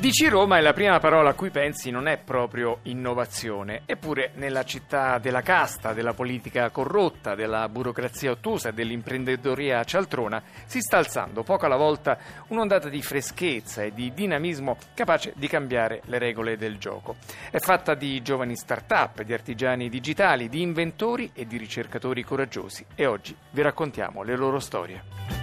Dici Roma e la prima parola a cui pensi non è proprio innovazione, eppure nella città della casta, della politica corrotta, della burocrazia ottusa e dell'imprenditoria cialtrona si sta alzando poco alla volta un'ondata di freschezza e di dinamismo capace di cambiare le regole del gioco. È fatta di giovani start-up, di artigiani digitali, di inventori e di ricercatori coraggiosi e oggi vi raccontiamo le loro storie.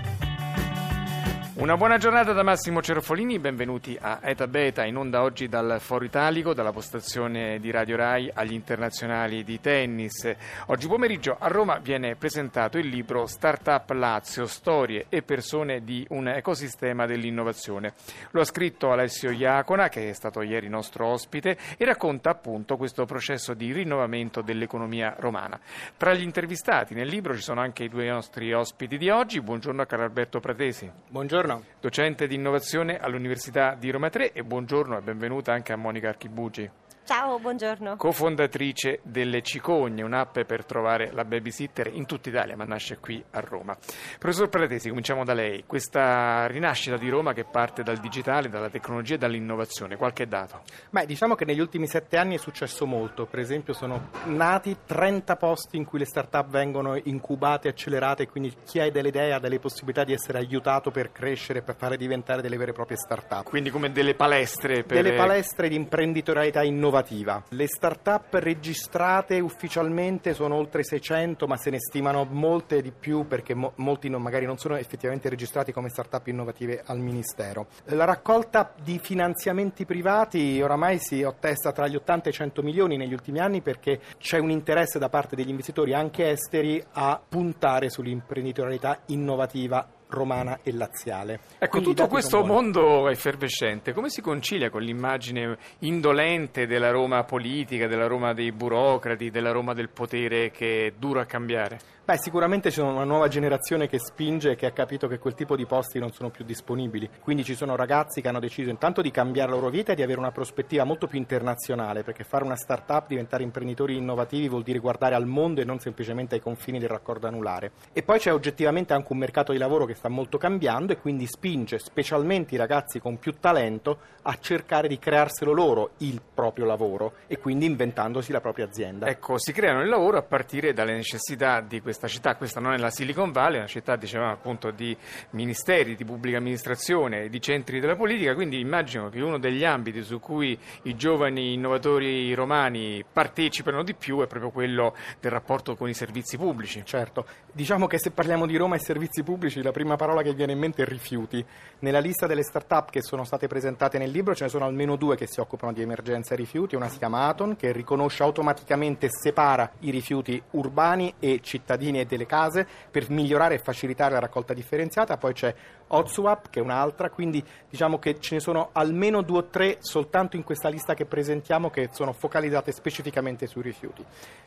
Una buona giornata da Massimo Cerofolini, benvenuti a Eta Beta in onda oggi dal Foro Italico, dalla postazione di Radio Rai agli internazionali di tennis. Oggi pomeriggio a Roma viene presentato il libro Startup Lazio, storie e persone di un ecosistema dell'innovazione. Lo ha scritto Alessio Iacona, che è stato ieri nostro ospite, e racconta appunto questo processo di rinnovamento dell'economia romana. Tra gli intervistati nel libro ci sono anche i due nostri ospiti di oggi. Buongiorno a Carlo Alberto Pratesi. Buongiorno buongiorno. Docente di innovazione all'Università di Roma 3 e buongiorno e benvenuta anche a Monica Archibugi. Ciao, buongiorno. Cofondatrice delle Cicogne, un'app per trovare la babysitter in tutta Italia, ma nasce qui a Roma. Professor Pratesi, cominciamo da lei. Questa rinascita di Roma che parte dal digitale, dalla tecnologia e dall'innovazione, qualche dato? Beh, diciamo che negli ultimi sette anni è successo molto. Per esempio sono nati 30 posti in cui le start-up vengono incubate, accelerate, e quindi chi ha delle idee ha delle possibilità di essere aiutato per crescere, per fare diventare delle vere e proprie start-up. Quindi come delle palestre per... Delle palestre di imprenditorialità innovativa innovativa. Le start-up registrate ufficialmente sono oltre 600, ma se ne stimano molte di più perché mo- molti non, magari non sono effettivamente registrati come start-up innovative al Ministero. La raccolta di finanziamenti privati oramai si attesta tra gli 80 e i 100 milioni negli ultimi anni perché c'è un interesse da parte degli investitori anche esteri a puntare sull'imprenditorialità innovativa romana e laziale. Ecco, Quindi tutto questo mondo effervescente, come si concilia con l'immagine indolente della Roma politica, della Roma dei burocrati, della Roma del potere che è duro a cambiare? Beh, sicuramente c'è una nuova generazione che spinge e che ha capito che quel tipo di posti non sono più disponibili. Quindi ci sono ragazzi che hanno deciso intanto di cambiare la loro vita e di avere una prospettiva molto più internazionale, perché fare una start-up, diventare imprenditori innovativi vuol dire guardare al mondo e non semplicemente ai confini del raccordo anulare. E poi c'è oggettivamente anche un mercato di lavoro che sta molto cambiando e quindi spinge specialmente i ragazzi con più talento a cercare di crearselo loro il proprio lavoro e quindi inventandosi la propria azienda. Ecco, si creano il lavoro a partire dalle necessità di questa questa città, questa non è la Silicon Valley, è una città dicevamo appunto di ministeri, di pubblica amministrazione, di centri della politica, quindi immagino che uno degli ambiti su cui i giovani innovatori romani partecipano di più è proprio quello del rapporto con i servizi pubblici. Certo, diciamo che se parliamo di Roma e servizi pubblici la prima parola che viene in mente è rifiuti. Nella lista delle start-up che sono state presentate nel libro ce ne sono almeno due che si occupano di emergenza rifiuti, una si chiama Aton che riconosce automaticamente e separa i rifiuti urbani e cittadini giardini e delle case per migliorare e facilitare la raccolta differenziata, poi c'è Otsuap che è un'altra, quindi diciamo che ce ne sono almeno due o tre soltanto in questa lista che presentiamo che sono focalizzate specificamente sui rifiuti.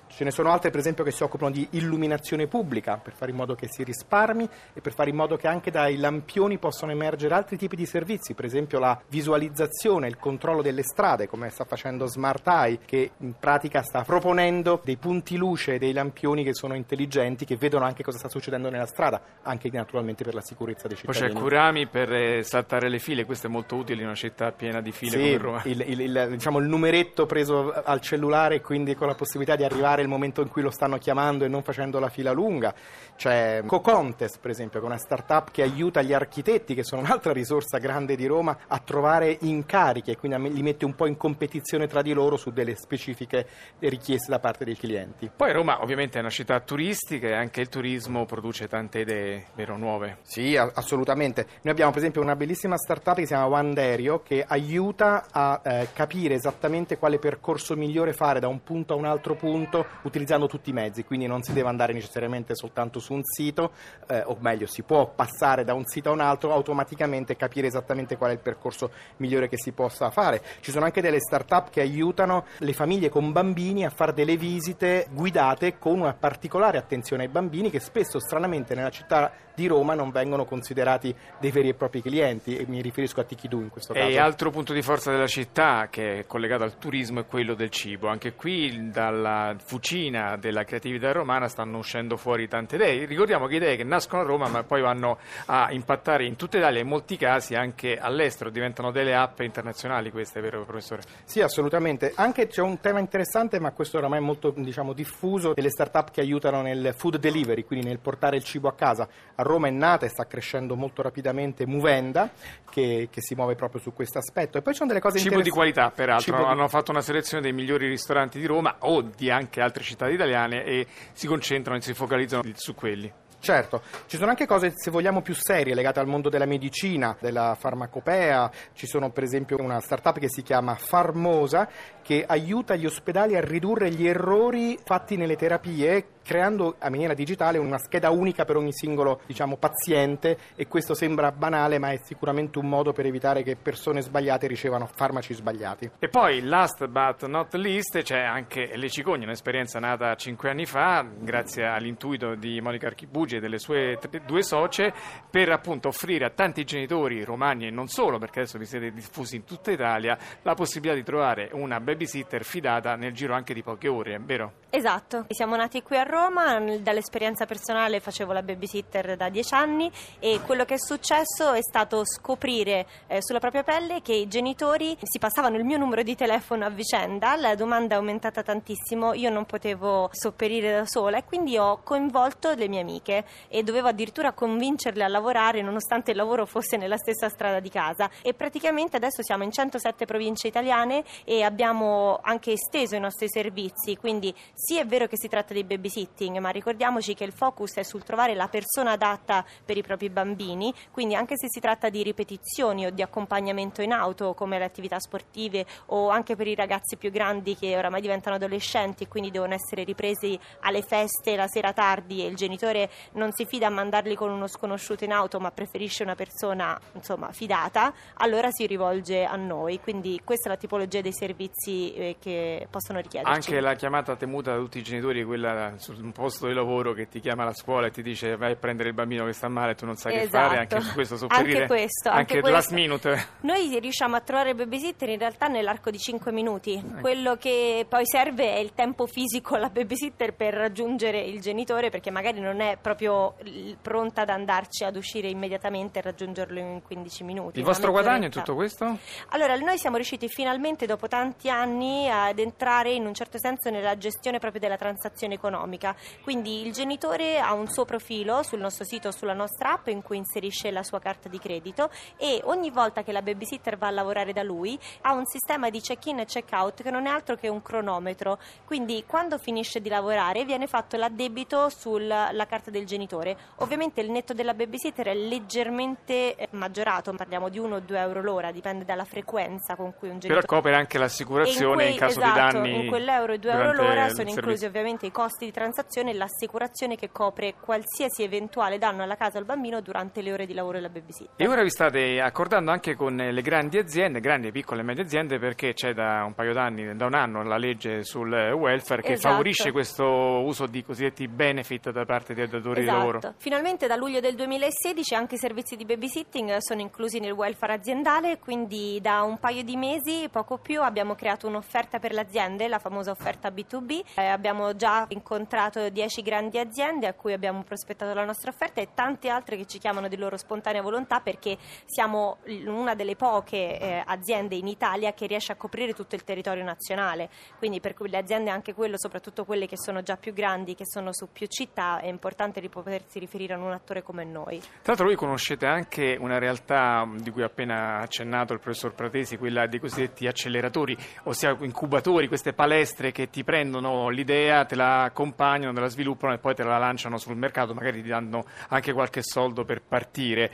Ce ne sono altre per esempio che si occupano di illuminazione pubblica per fare in modo che si risparmi e per fare in modo che anche dai lampioni possano emergere altri tipi di servizi, per esempio la visualizzazione, il controllo delle strade come sta facendo Smart Eye che in pratica sta proponendo dei punti luce dei lampioni che sono intelligenti che vedono anche cosa sta succedendo nella strada, anche naturalmente per la sicurezza dei cittadini. Curami per eh, saltare le file, questo è molto utile in una città piena di file sì, come Roma. Il, il, il, diciamo, il numeretto preso al cellulare, quindi con la possibilità di arrivare il momento in cui lo stanno chiamando e non facendo la fila lunga. C'è Co-Contest, per esempio, che è una start-up che aiuta gli architetti, che sono un'altra risorsa grande di Roma, a trovare incarichi e quindi li mette un po' in competizione tra di loro su delle specifiche richieste da parte dei clienti. Poi Roma ovviamente è una città turistica che anche il turismo produce tante idee vero nuove. Sì, assolutamente. Noi abbiamo per esempio una bellissima startup che si chiama Wanderio che aiuta a eh, capire esattamente quale percorso migliore fare da un punto a un altro punto utilizzando tutti i mezzi, quindi non si deve andare necessariamente soltanto su un sito, eh, o meglio si può passare da un sito a un altro automaticamente capire esattamente qual è il percorso migliore che si possa fare. Ci sono anche delle startup che aiutano le famiglie con bambini a fare delle visite guidate con una particolare attenzione ai bambini che spesso stranamente nella città di Roma non vengono considerati dei veri e propri clienti e mi riferisco a Tichidù in questo caso. E altro punto di forza della città che è collegato al turismo è quello del cibo. Anche qui dalla fucina della creatività romana stanno uscendo fuori tante idee. Ricordiamo che idee che nascono a Roma ma poi vanno a impattare in tutta Italia e in molti casi anche all'estero, diventano delle app internazionali queste, vero professore? Sì, assolutamente. Anche c'è un tema interessante, ma questo oramai è molto diciamo, diffuso, delle start-up che aiutano nel food delivery, quindi nel portare il cibo a casa. A Roma è nata e sta crescendo molto rapidamente Movenda, che, che si muove proprio su questo aspetto. E poi ci sono delle cose Cibo di qualità, peraltro. Cibo Hanno fatto una selezione dei migliori ristoranti di Roma o di anche altre città italiane e si concentrano e si focalizzano su quelli. Certo, ci sono anche cose, se vogliamo, più serie legate al mondo della medicina, della farmacopea. Ci sono per esempio una startup che si chiama Farmosa che aiuta gli ospedali a ridurre gli errori fatti nelle terapie creando a maniera digitale una scheda unica per ogni singolo diciamo, paziente e questo sembra banale ma è sicuramente un modo per evitare che persone sbagliate ricevano farmaci sbagliati. E poi, last but not least, c'è anche Le Cicogne, un'esperienza nata cinque anni fa, grazie all'intuito di Monica Archibugi e delle sue tre- due socie, per appunto offrire a tanti genitori romani e non solo, perché adesso vi siete diffusi in tutta Italia, la possibilità di trovare una babysitter fidata nel giro anche di poche ore, vero? Esatto, siamo nati qui a Roma, n- dall'esperienza personale facevo la babysitter da dieci anni e quello che è successo è stato scoprire eh, sulla propria pelle che i genitori si passavano il mio numero di telefono a vicenda, la domanda è aumentata tantissimo, io non potevo sopperire da sola e quindi ho coinvolto le mie amiche e dovevo addirittura convincerle a lavorare nonostante il lavoro fosse nella stessa strada di casa. E praticamente adesso siamo in 107 province italiane e abbiamo anche esteso i nostri servizi, quindi sì è vero che si tratta di babysitting, ma ricordiamoci che il focus è sul trovare la persona adatta per i propri bambini, quindi anche se si tratta di ripetizioni o di accompagnamento in auto come le attività sportive o anche per i ragazzi più grandi che oramai diventano adolescenti e quindi devono essere ripresi alle feste la sera tardi e il genitore non si fida a mandarli con uno sconosciuto in auto ma preferisce una persona insomma fidata, allora si rivolge a noi, quindi questa è la tipologia dei servizi eh, che possono richiederci. Anche la chiamata temuta da tutti i genitori, quella sul posto di lavoro che ti chiama alla scuola e ti dice vai a prendere il bambino che sta male e tu non sai che Esatto. fare, anche su questo sopperire, Anche questo, anche anche last minute. Noi riusciamo a trovare il babysitter in realtà nell'arco di 5 minuti. Quello che poi serve è il tempo fisico alla babysitter per raggiungere il genitore perché magari non è proprio pronta ad andarci ad uscire immediatamente e raggiungerlo in 15 minuti. Il vostro guadagno in tutto questo? Allora, noi siamo riusciti finalmente dopo tanti anni ad entrare in un certo senso nella gestione proprio della transazione economica. Quindi il genitore ha un suo profilo sul nostro sito o sulla nostra app in cui inserisce la sua carta di credito e ogni volta che la babysitter va a lavorare da lui ha un sistema di check-in e check-out che non è altro che un cronometro. Quindi quando finisce di lavorare viene fatto l'addebito sulla la carta del genitore. Ovviamente il netto della babysitter è leggermente eh, maggiorato, parliamo di 1 o 2 euro l'ora, dipende dalla frequenza con cui un Però genitore... copre anche l'assicurazione quei- in, caso esatto, di danni. in quell'euro e 2 euro l'ora sono inclusi ovviamente i costi di transazione e l'assicurazione che copre qualsiasi eventuale danno alla casa o al bambino durante le ore di lavoro della babysitter. E ora vi state accordando anche con le grandi aziende, grandi e piccole e medie aziende, perché c'è da un paio d'anni, da un anno, la legge sul welfare che Esatto. favorisce questo uso di cosiddetti benefit da parte dei datori di lavoro. Esatto. Finalmente da luglio del 2016 anche i servizi di babysitting sono inclusi nel welfare aziendale, quindi da un paio di mesi, poco più, abbiamo creato un'offerta per le aziende, la famosa offerta B2B. Eh, abbiamo già incontrato 10 grandi aziende a cui abbiamo prospettato la nostra offerta e tante altre che ci chiamano di loro spontanea volontà perché siamo una delle poche eh, aziende in Italia che riesce a coprire tutto il territorio nazionale. Quindi per cui le aziende, anche quello, soprattutto quelle che sono già più grandi, che sono su più città, è importante di potersi riferire a un attore come noi. Tra l'altro voi conoscete anche una realtà di cui ha appena accennato il professor Pratesi, quella dei cosiddetti acceleratori, ossia incubatori, queste palestre che ti prendono l'idea, te la accompagnano, te la sviluppano e poi te la lanciano sul mercato, magari ti danno anche qualche soldo per partire.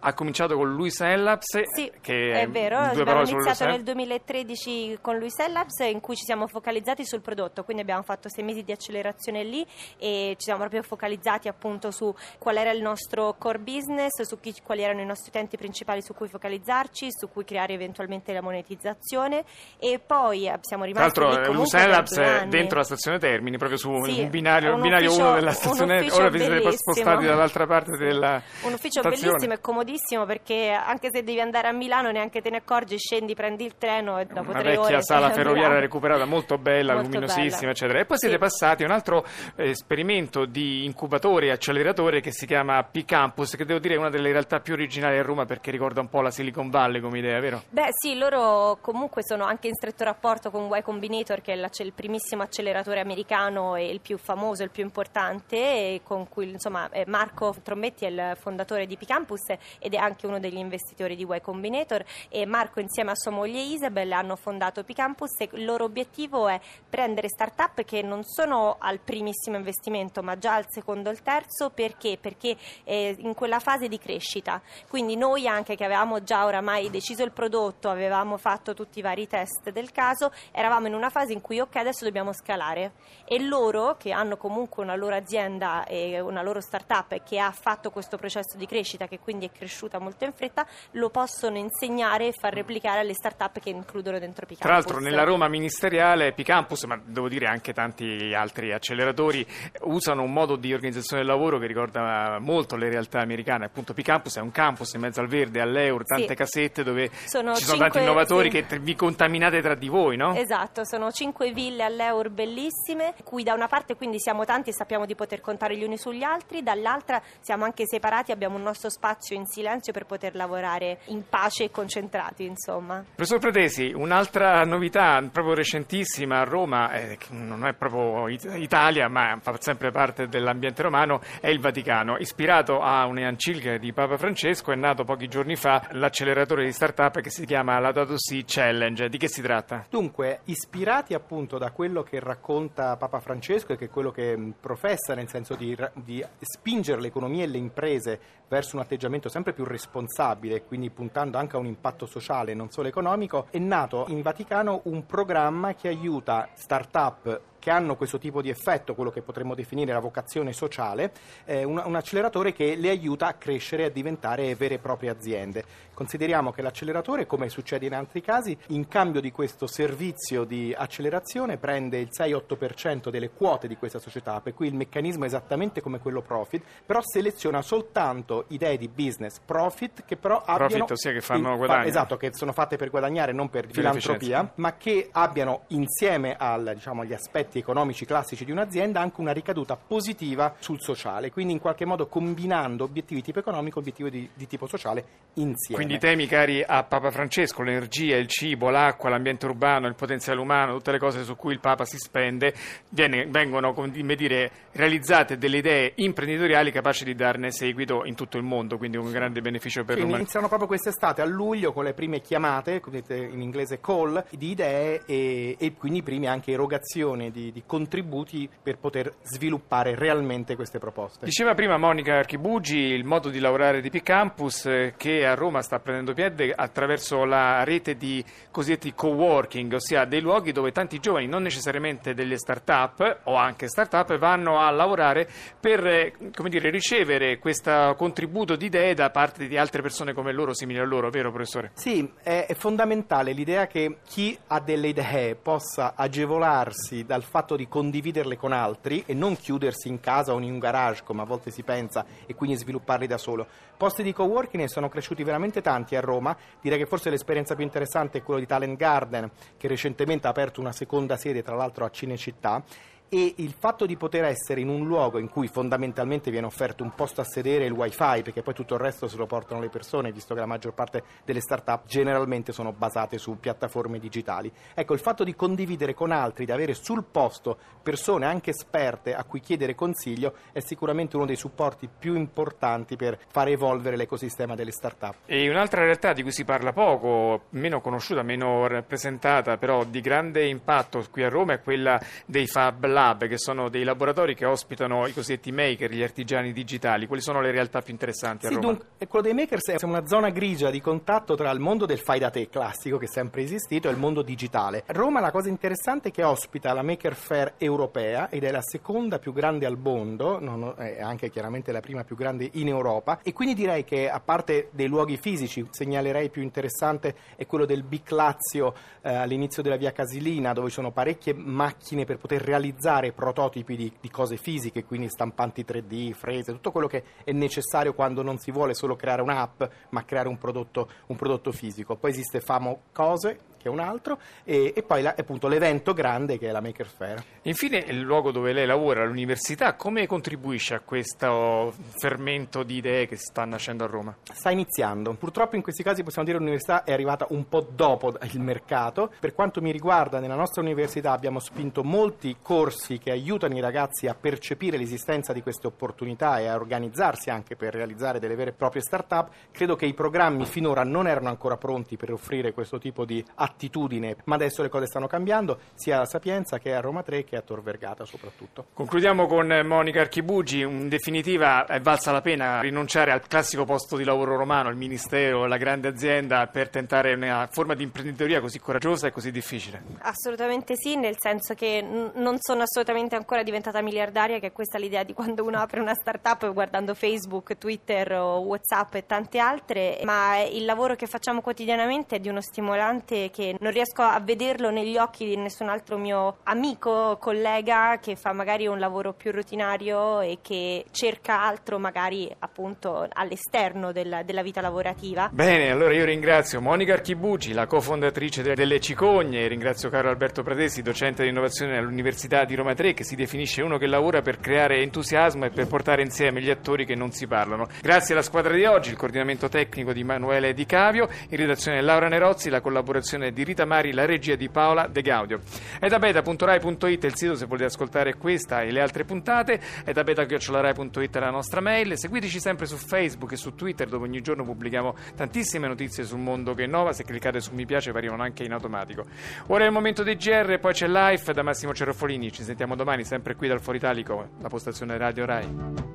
Ha cominciato con Luis Labs, Sì, che è vero, abbiamo iniziato nel 2013 con Luis Labs in cui ci siamo focalizzati sul prodotto, quindi abbiamo fatto sei mesi di accelerazione lì e ci siamo proprio focalizzati appunto su qual era il nostro core business, su chi- quali erano i nostri utenti principali su cui focalizzarci, su cui creare eventualmente la monetizzazione e poi eh, siamo Tra rimasti l'altro lì Luis Labs è dentro la stazione Termini, proprio su Sì, un binario un binario ufficio- 1 della stazione, ora vi siete spostati dall'altra parte della Un ufficio stazione. bellissimo e comodissimo perché anche se devi andare a Milano neanche te ne accorgi, scendi, prendi il treno e dopo una tre ore vecchia sei sala ferroviaria recuperata molto bella, Molto luminosissima, bella. eccetera. E poi siete Sì. passati a un altro eh, esperimento di incubatore e acceleratore che si chiama P-Campus, che devo dire è una delle realtà più originali a Roma perché ricorda un po' la Silicon Valley come idea, vero? Beh sì, loro comunque sono anche in stretto rapporto con Y Combinator che è il primissimo acceleratore americano e il più famoso, il più importante con cui insomma eh, Marco Trombetti è il fondatore di P-Campus ed è anche uno degli investitori di Y Combinator. E Marco insieme a sua moglie Isabel hanno fondato P-Campus e il loro obiettivo è prendere start-up che non sono al primissimo investimento ma già al secondo o al terzo. Perché? Perché eh, in quella fase di crescita. Quindi noi anche che avevamo già oramai deciso il prodotto, avevamo fatto tutti i vari test del caso, eravamo in una fase in cui ok adesso dobbiamo scalare. E loro che hanno comunque una loro azienda e una loro startup che ha fatto questo processo di crescita che quindi è cresciuta molto in fretta, lo possono insegnare e far replicare alle startup che includono dentro Picampus. Tra l'altro nella Roma ministeriale Picampus, ma devo dire anche tanti altri acceleratori, usano un modo di organizzazione del lavoro che ricorda molto le realtà americane. Appunto Picampus è un campus in mezzo al verde, all'Eur, tante Sì. casette dove Sono ci sono cinque- tanti innovatori sì. che vi contaminate tra di voi, no? Esatto, sono cinque ville all'Eur bellissime, cui da una parte quindi siamo tanti e sappiamo di poter contare gli uni sugli altri, dall'altra siamo anche separati, abbiamo un nostro spazio in silenzio per poter lavorare in pace e concentrati, insomma. Professor Predesi, un'altra novità proprio recentissima a Roma, eh, che non è proprio It- Italia, ma fa sempre parte dell'ambiente romano, è il Vaticano. Ispirato a un'enciclica di Papa Francesco, è nato pochi giorni fa l'acceleratore di start-up che si chiama Laudato Si Challenge. Di che si tratta? Dunque, ispirati appunto da quello che racconta Papa Francesco e che quello che professa, nel senso di, di spingere l'economia e le imprese verso un atteggiamento sempre più responsabile, quindi puntando anche a un impatto sociale, non solo economico, è nato in Vaticano un programma che aiuta start-up che hanno questo tipo di effetto, quello che potremmo definire la vocazione sociale, eh, un, un acceleratore che le aiuta a crescere e a diventare vere e proprie aziende. Consideriamo che l'acceleratore, come succede in altri casi, in cambio di questo servizio di accelerazione prende il 6-8% delle quote di questa società, per cui il meccanismo è esattamente come quello profit, però seleziona soltanto idee di business profit che però abbiano... ossia che fanno guadagno. Esatto, che sono fatte per guadagnare, non per filantropia, ma che abbiano insieme al, diciamo, agli aspetti economici classici di un'azienda anche una ricaduta positiva sul sociale, quindi in qualche modo combinando obiettivi di tipo economico e obiettivi di, di tipo sociale insieme. Quindi i temi cari a Papa Francesco, l'energia, il cibo, l'acqua, l'ambiente urbano, il potenziale umano, tutte le cose su cui il Papa si spende, viene- vengono come dire, realizzate delle idee imprenditoriali capaci di darne seguito in tutto il mondo, quindi un grande beneficio per Sì, l'umanità. iniziano proprio quest'estate a luglio con le prime chiamate, come dite in inglese call, di idee e, e quindi i primi anche erogazioni di, di contributi per poter sviluppare realmente queste proposte. Diceva prima Monica Archibugi il modo di lavorare di P-Campus eh, che a Roma sta prendendo piede attraverso la rete di cosiddetti co-working, ossia dei luoghi dove tanti giovani, non necessariamente delle start-up o anche start-up, vanno a lavorare per eh, come dire, ricevere questo contributo di idee da parte di altre persone come loro, simili a loro, vero professore? Sì, è fondamentale l'idea che chi ha delle idee possa agevolarsi dal fatto di condividerle con altri e non chiudersi in casa o in un garage come a volte si pensa e quindi svilupparli da solo. Posti di coworking ne sono cresciuti veramente tanti a Roma, direi che forse l'esperienza più interessante è quella di Talent Garden che recentemente ha aperto una seconda sede tra l'altro a Cinecittà e il fatto di poter essere in un luogo in cui fondamentalmente viene offerto un posto a sedere e il wifi, perché poi tutto il resto se lo portano le persone, visto che la maggior parte delle start-up generalmente sono basate su piattaforme digitali. Ecco, il fatto di condividere con altri, di avere sul posto persone anche esperte a cui chiedere consiglio, è sicuramente uno dei supporti più importanti per far evolvere l'ecosistema delle start-up. E un'altra realtà di cui si parla poco, meno conosciuta, meno rappresentata, però di grande impatto qui a Roma è quella dei Fab Lab, che sono dei laboratori che ospitano i cosiddetti maker, gli artigiani digitali. Quali sono le realtà più interessanti a Sì, Roma? dunque, e quello dei makers è una zona grigia di contatto tra il mondo del fai da te classico, che è sempre esistito, e il mondo digitale. Roma la cosa interessante è che ospita la Maker Fair europea ed è la seconda più grande al mondo, non- è anche chiaramente la prima più grande in Europa, e quindi direi che a parte dei luoghi fisici, segnalerei più interessante è quello del Bic Lazio eh, all'inizio della via Casilina, dove ci sono parecchie macchine per poter realizzare realizzare prototipi di, di cose fisiche, quindi stampanti 3D, frese, tutto quello che è necessario quando non si vuole solo creare un'app, ma creare un prodotto, un prodotto fisico. Poi esiste Famo Cose, che è un altro, e, e poi la, appunto l'evento grande che è la Maker Fair. Infine, il luogo dove lei lavora, l'università, come contribuisce a questo fermento di idee che sta nascendo a Roma? Sta iniziando. Purtroppo in questi casi possiamo dire che l'università è arrivata un po' dopo il mercato. Per quanto mi riguarda, nella nostra università abbiamo spinto molti corsi che aiutano i ragazzi a percepire l'esistenza di queste opportunità e a organizzarsi anche per realizzare delle vere e proprie start-up. Credo che i programmi finora non erano ancora pronti per offrire questo tipo di attitudine, ma adesso le cose stanno cambiando, sia a Sapienza che a Roma 3 che a Tor Vergata soprattutto. Concludiamo con Monica Archibugi, in definitiva è valsa la pena rinunciare al classico posto di lavoro romano, il ministero, la grande azienda per tentare una forma di imprenditoria così coraggiosa e così difficile? Assolutamente sì, nel senso che n- non sono assolutamente ancora diventata miliardaria, che è questa l'idea di quando uno apre una startup guardando Facebook, Twitter o Whatsapp e tante altre, ma il lavoro che facciamo quotidianamente è di uno stimolante che non riesco a vederlo negli occhi di nessun altro mio amico, collega che fa magari un lavoro più rutinario e che cerca altro magari appunto all'esterno della, della vita lavorativa. Bene, allora io ringrazio Monica Archibugi, la cofondatrice delle Cicogne, ringrazio Carlo Alberto Pradesi, docente di innovazione all'Università di Roma 3, che si definisce uno che lavora per creare entusiasmo e per portare insieme gli attori che non si parlano. Grazie alla squadra di oggi, il coordinamento tecnico di Emanuele Di Cavio, in redazione Laura Nerozzi, la collaborazione di Rita Mari, la regia di Paola De Gaudio. È da beta.rai.it il sito se volete ascoltare questa e le altre puntate, è da beta.rai.it la nostra mail, seguiteci sempre su Facebook e su Twitter dove ogni giorno pubblichiamo tantissime notizie sul mondo che innova, se cliccate su mi piace arrivano anche in automatico. Ora è il momento dei GR, poi c'è Life da Massimo Cerofolini, ci sentiamo domani sempre qui dal Foro Italico, la postazione Radio Rai.